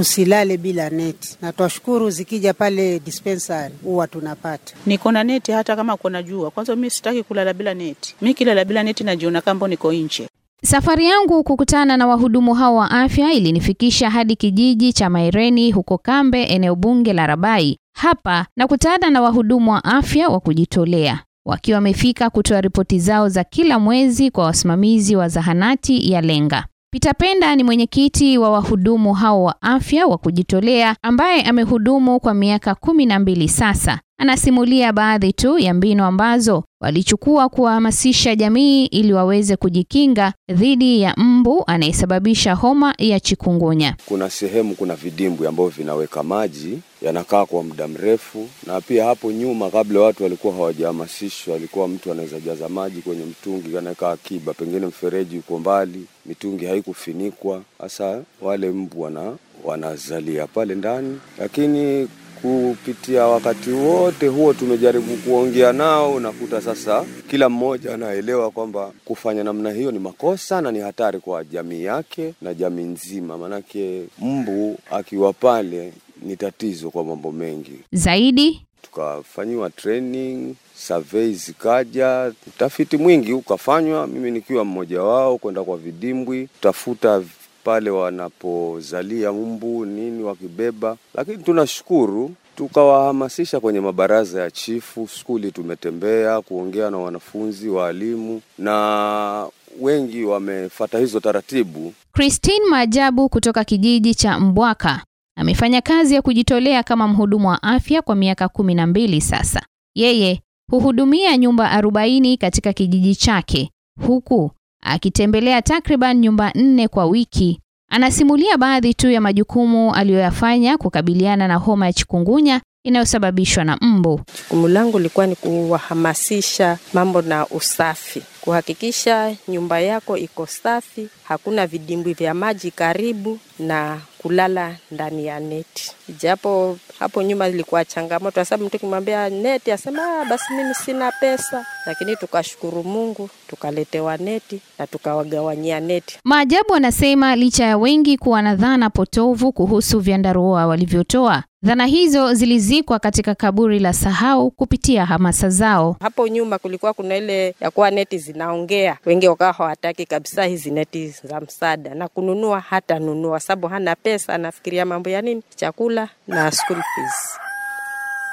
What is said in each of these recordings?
tusilale bila neti, na twashukuru zikija pale dispensary huwa tunapata. Niko na neti hata kama kuna jua. Kwanza mi sitaki kulala bila neti, mi kilala bila neti najiona kambo niko nje. Safari yangu kukutana na wahudumu hao wa afya ilinifikisha hadi kijiji cha Maireni huko Kambe, eneo bunge la Rabai. Hapa nakutana na wahudumu wa afya wa kujitolea wakiwa wamefika kutoa ripoti zao za kila mwezi kwa wasimamizi wa zahanati ya Lenga. Peter Penda ni mwenyekiti wa wahudumu hao wa afya wa kujitolea ambaye amehudumu kwa miaka kumi na mbili sasa. Anasimulia baadhi tu ya mbinu ambazo walichukua kuwahamasisha jamii ili waweze kujikinga dhidi ya mbu anayesababisha homa ya chikungunya. Kuna sehemu kuna vidimbwi ambavyo vinaweka maji yanakaa kwa muda mrefu, na pia hapo nyuma, kabla watu walikuwa hawajahamasishwa, walikuwa mtu anaweza jaza maji kwenye mtungi anaweka akiba, pengine mfereji uko mbali, mitungi haikufinikwa, hasa wale mbu wana wanazalia pale ndani, lakini kupitia wakati wote huo tumejaribu kuongea nao, unakuta sasa kila mmoja anaelewa kwamba kufanya namna hiyo ni makosa na ni hatari kwa jamii yake na jamii nzima, maanake mbu akiwa pale ni tatizo kwa mambo mengi. Zaidi? Tukafanyiwa training, survey zikaja, utafiti mwingi ukafanywa, mimi nikiwa mmoja wao, kwenda kwa vidimbwi kutafuta pale wanapozalia mbu nini wakibeba, lakini tunashukuru tukawahamasisha kwenye mabaraza ya chifu, skuli tumetembea kuongea na wanafunzi, waalimu na wengi wamefata hizo taratibu. Christine Majabu kutoka kijiji cha Mbwaka amefanya kazi ya kujitolea kama mhudumu wa afya kwa miaka kumi na mbili sasa. Yeye huhudumia nyumba arobaini katika kijiji chake huku akitembelea takriban nyumba nne kwa wiki. Anasimulia baadhi tu ya majukumu aliyoyafanya kukabiliana na homa ya chikungunya inayosababishwa na mbu. Jukumu langu lilikuwa ni kuwahamasisha mambo na usafi, kuhakikisha nyumba yako iko safi, hakuna vidimbwi vya maji karibu na kulala ndani ya neti. Japo hapo nyuma ilikuwa changamoto, sababu mtu kimwambia neti asema "Ah, basi mimi sina pesa, lakini tukashukuru Mungu tukaletewa neti na tukawagawanyia neti. Maajabu anasema licha ya wengi kuwa na dhana potovu kuhusu vyandarua walivyotoa, dhana hizo zilizikwa katika kaburi la sahau kupitia hamasa zao. Hapo nyuma kulikuwa kuna ile ya kuwa neti zinaongea, wengi wakawa hawataki kabisa hizi neti za msaada na kununua hata nunua, sababu hana pesa, anafikiria mambo ya nini, chakula na school fees.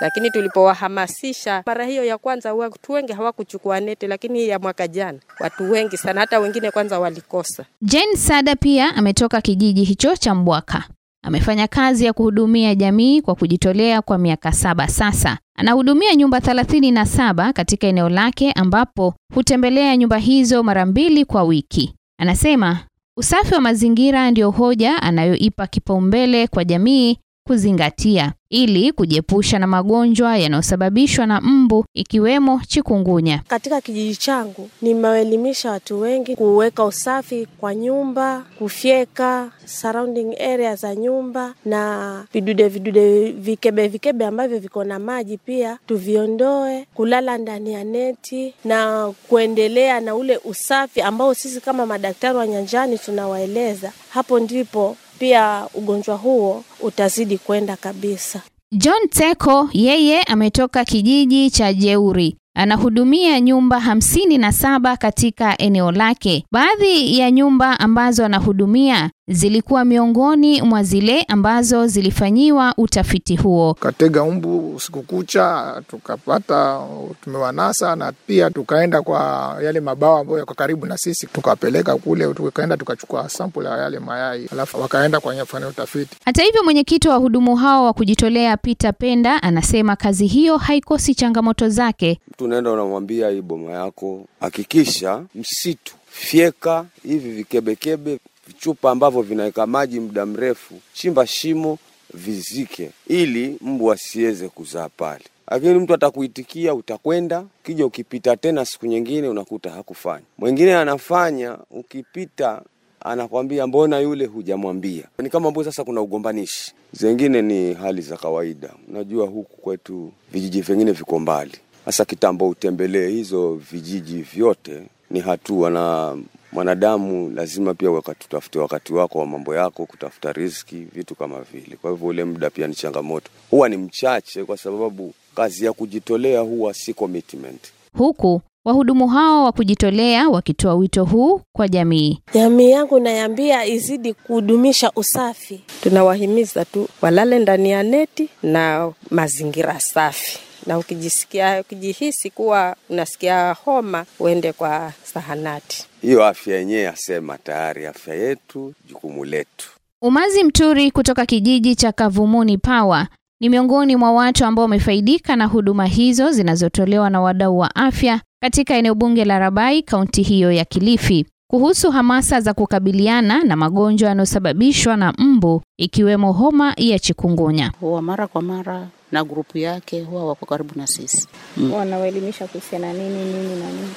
Lakini tulipowahamasisha mara hiyo ya kwanza, watu wengi hawakuchukua neti, lakini hii ya mwaka jana watu wengi sana, hata wengine kwanza walikosa. Jane Sada pia ametoka kijiji hicho cha Mbwaka. Amefanya kazi ya kuhudumia jamii kwa kujitolea kwa miaka saba sasa. Anahudumia nyumba thelathini na saba katika eneo lake ambapo hutembelea nyumba hizo mara mbili kwa wiki. Anasema usafi wa mazingira ndio hoja anayoipa kipaumbele kwa jamii kuzingatia ili kujiepusha na magonjwa yanayosababishwa na mbu ikiwemo chikungunya. Katika kijiji changu nimewaelimisha watu wengi kuweka usafi kwa nyumba, kufyeka surrounding area za nyumba, na vidude vidude vikebe vikebe ambavyo viko na maji pia tuviondoe, kulala ndani ya neti na kuendelea na ule usafi ambao sisi kama madaktari wa nyanjani tunawaeleza. Hapo ndipo pia ugonjwa huo utazidi kwenda kabisa. John Teko yeye ametoka kijiji cha Jeuri. Anahudumia nyumba hamsini na saba katika eneo lake. Baadhi ya nyumba ambazo anahudumia zilikuwa miongoni mwa zile ambazo zilifanyiwa utafiti huo. Katega umbu usiku kucha, tukapata tumewanasa, na pia tukaenda kwa yale mabawa ambayo yako karibu na sisi, tukapeleka kule, tukaenda tukachukua sample ya yale mayai, alafu wakaenda kwenye kufanya utafiti. Hata hivyo, mwenyekiti wa wahudumu hao wa kujitolea Peter Penda anasema kazi hiyo haikosi changamoto zake. Mtu unaenda unamwambia hii boma yako, hakikisha msitu, fyeka hivi vikebekebe, vichupa ambavyo vinaweka maji muda mrefu, chimba shimo, vizike, ili mbu asiweze kuzaa pale. Lakini mtu atakuitikia, utakwenda, ukija ukipita tena siku nyingine unakuta hakufanya. Mwingine anafanya, ukipita anakwambia mbona yule hujamwambia? Ni kama mbu sasa kuna ugombanishi. Zengine ni hali za kawaida. Unajua huku kwetu vijiji vingine viko mbali, sasa kitambo utembelee hizo vijiji vyote ni hatua, na mwanadamu lazima pia wakati utafute wakati wako wa mambo yako, kutafuta riziki, vitu kama vile. Kwa hivyo ule muda pia ni changamoto, huwa ni mchache, kwa sababu kazi ya kujitolea huwa si commitment. Huku wahudumu hao wa kujitolea wakitoa wito huu kwa jamii. Jamii yangu naiambia izidi kudumisha usafi. Tunawahimiza tu walale ndani ya neti na mazingira safi, na ukijisikia ukijihisi kuwa unasikia homa uende kwa zahanati. Hiyo afya yenyewe yasema tayari, afya yetu jukumu letu. Umazi Mturi kutoka kijiji cha Kavumuni Pawa ni miongoni mwa watu ambao wamefaidika na huduma hizo zinazotolewa na wadau wa afya katika eneo bunge la Rabai, kaunti hiyo ya Kilifi, kuhusu hamasa za kukabiliana na magonjwa yanayosababishwa na mbu ikiwemo homa ya chikungunya. Huwa mara kwa mara na grupu yake huwa wako karibu na sisi. Mm. Wanawaelimisha kuhusiana nini nini na nini?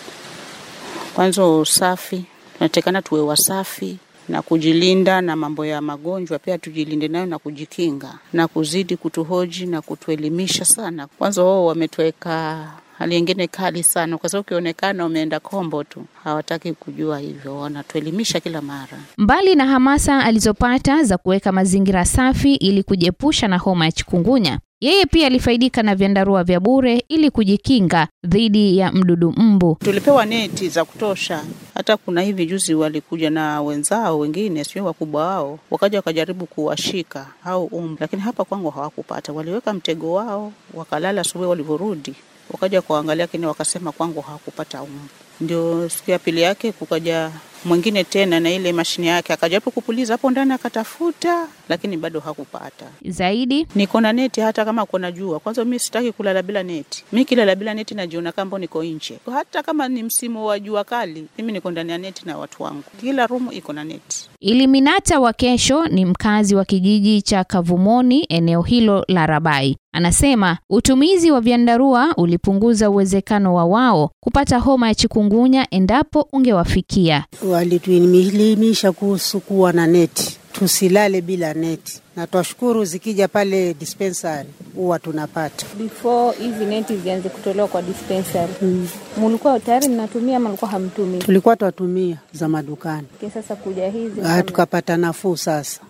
Kwanza usafi, tunatakana tuwe wasafi na kujilinda na mambo ya magonjwa, pia tujilinde nayo na kujikinga na kuzidi kutuhoji na kutuelimisha sana. Kwanza wao wametuweka hali ingine kali sana, kwa sababu ukionekana umeenda kombo tu, hawataki kujua hivyo, wanatuelimisha kila mara. Mbali na hamasa alizopata za kuweka mazingira safi ili kujiepusha na homa ya chikungunya, yeye pia alifaidika na vyandarua vya bure ili kujikinga dhidi ya mdudu mbu. Tulipewa neti za kutosha. Hata kuna hivi juzi walikuja na wenzao wengine, sio wakubwa wao, wakaja wakajaribu kuwashika au umbu, lakini hapa kwangu hawakupata. Waliweka mtego wao, wakalala. Asubuhi walivyorudi, wakaja kuangalia, lakini wakasema kwangu hawakupata umbu. Ndio siku ya pili yake kukaja mwingine tena na ile mashine yake, akajapo kupuliza hapo ndani, akatafuta, lakini bado hakupata. Zaidi Niko na neti hata kama kuna jua. Kwanza mi sitaki kulala bila neti. Mi kilala bila neti najiona kama niko nje. Hata kama ni msimu wa jua kali, mimi niko ndani ya neti na watu wangu. Kila rumu iko na neti. Iliminata wa kesho ni mkazi wa kijiji cha Kavumoni, eneo hilo la Rabai. Anasema utumizi wa vyandarua ulipunguza uwezekano wa wao kupata homa ya chikungunya endapo ungewafikia. Walituelimisha kuhusu kuwa na neti, tusilale bila neti, na twashukuru zikija pale dispensari huwa tunapata. Before hizi neti zianze kutolewa kwa dispensary, mulikuwa tayari mnatumia ama mlikuwa hamtumii? Tulikuwa twatumia za madukani, sasa kuja hizi Ah, tukapata nafuu sasa.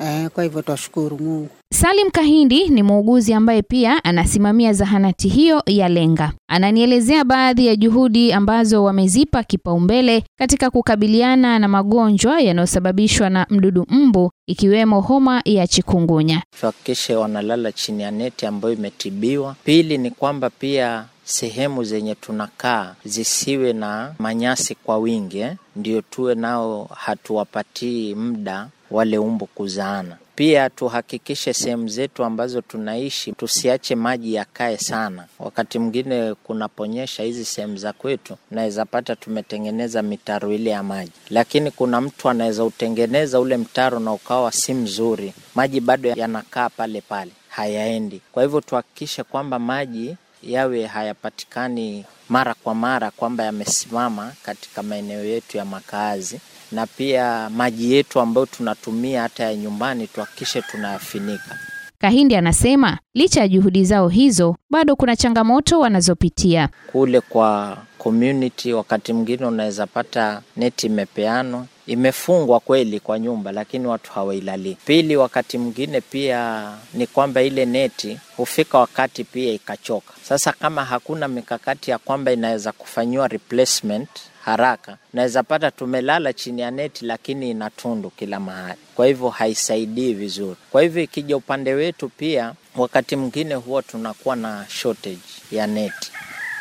Eh, kwa hivyo twashukuru Mungu. Salim Kahindi ni muuguzi ambaye pia anasimamia zahanati hiyo ya Lenga. Ananielezea baadhi ya juhudi ambazo wamezipa kipaumbele katika kukabiliana na magonjwa yanayosababishwa na mdudu mbu ikiwemo homa ya chikungunya. tuhakikishe wanalala chini ya neti ambayo imetibiwa. Pili ni kwamba pia sehemu zenye tunakaa zisiwe na manyasi kwa wingi eh, ndio tuwe nao hatuwapatii muda wale umbu kuzaana. Pia tuhakikishe sehemu zetu ambazo tunaishi tusiache maji yakae sana. Wakati mwingine kunaponyesha hizi sehemu za kwetu, naweza pata tumetengeneza mitaro ile ya maji, lakini kuna mtu anaweza utengeneza ule mtaro na ukawa si mzuri, maji bado yanakaa pale pale, hayaendi. Kwa hivyo tuhakikishe kwamba maji yawe hayapatikani mara kwa mara, kwamba yamesimama katika maeneo yetu ya makaazi na pia maji yetu ambayo tunatumia hata ya nyumbani tuhakikishe tunayafinika. Kahindi anasema licha ya juhudi zao hizo, bado kuna changamoto wanazopitia. Kule kwa community, wakati mwingine unaweza pata neti imepeanwa imefungwa kweli kwa nyumba, lakini watu hawailalii. Pili, wakati mwingine pia ni kwamba ile neti hufika wakati pia ikachoka. Sasa kama hakuna mikakati ya kwamba inaweza kufanyiwa replacement haraka, naweza pata tumelala chini ya neti, lakini ina tundu kila mahali, kwa hivyo haisaidii vizuri. Kwa hivyo ikija upande wetu pia, wakati mwingine huwa tunakuwa na shortage ya neti.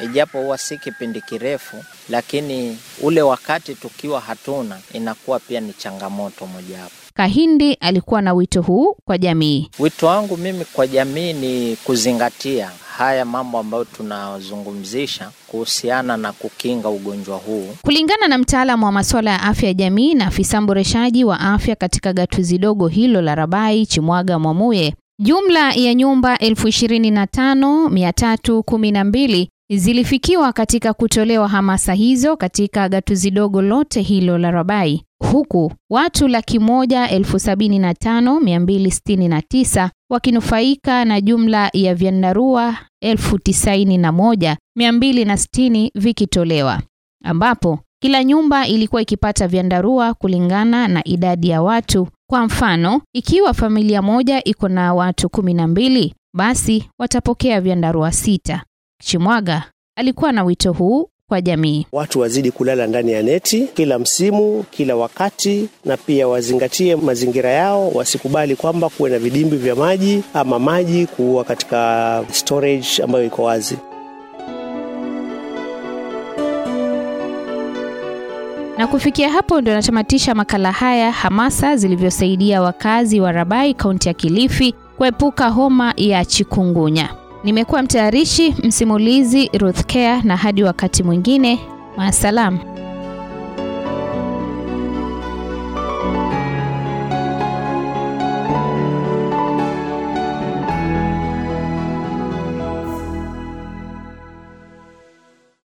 Ijapo huwa si kipindi kirefu, lakini ule wakati tukiwa hatuna inakuwa pia ni changamoto mojawapo. Kahindi alikuwa na wito huu kwa jamii. Wito wangu mimi kwa jamii ni kuzingatia haya mambo ambayo tunazungumzisha kuhusiana na kukinga ugonjwa huu. Kulingana na mtaalamu wa masuala ya afya ya jamii na afisa mboreshaji wa afya katika gatuzi dogo hilo la Rabai, Chimwaga Mwamuye, jumla ya nyumba elfu ishirini na tano mia tatu kumi na mbili zilifikiwa katika kutolewa hamasa hizo katika gatuzi dogo lote hilo la Rabai, huku watu laki moja elfu sabini na tano mia mbili sitini na tisa wakinufaika na jumla ya vyandarua elfu tisaini na moja mia mbili na sitini vikitolewa ambapo Kila nyumba ilikuwa ikipata vyandarua kulingana na idadi ya watu. Kwa mfano, ikiwa familia moja iko na watu kumi na mbili, basi watapokea vyandarua sita. Chimwaga alikuwa na wito huu kwa jamii. Watu wazidi kulala ndani ya neti kila msimu, kila wakati, na pia wazingatie mazingira yao, wasikubali kwamba kuwe na vidimbwi vya maji ama maji kuwa katika storage ambayo iko wazi. Na kufikia hapo ndio natamatisha makala haya hamasa zilivyosaidia wakazi wa Rabai kaunti ya Kilifi kuepuka homa ya chikungunya. Nimekuwa mtayarishi msimulizi Ruth Care, na hadi wakati mwingine, maasalam.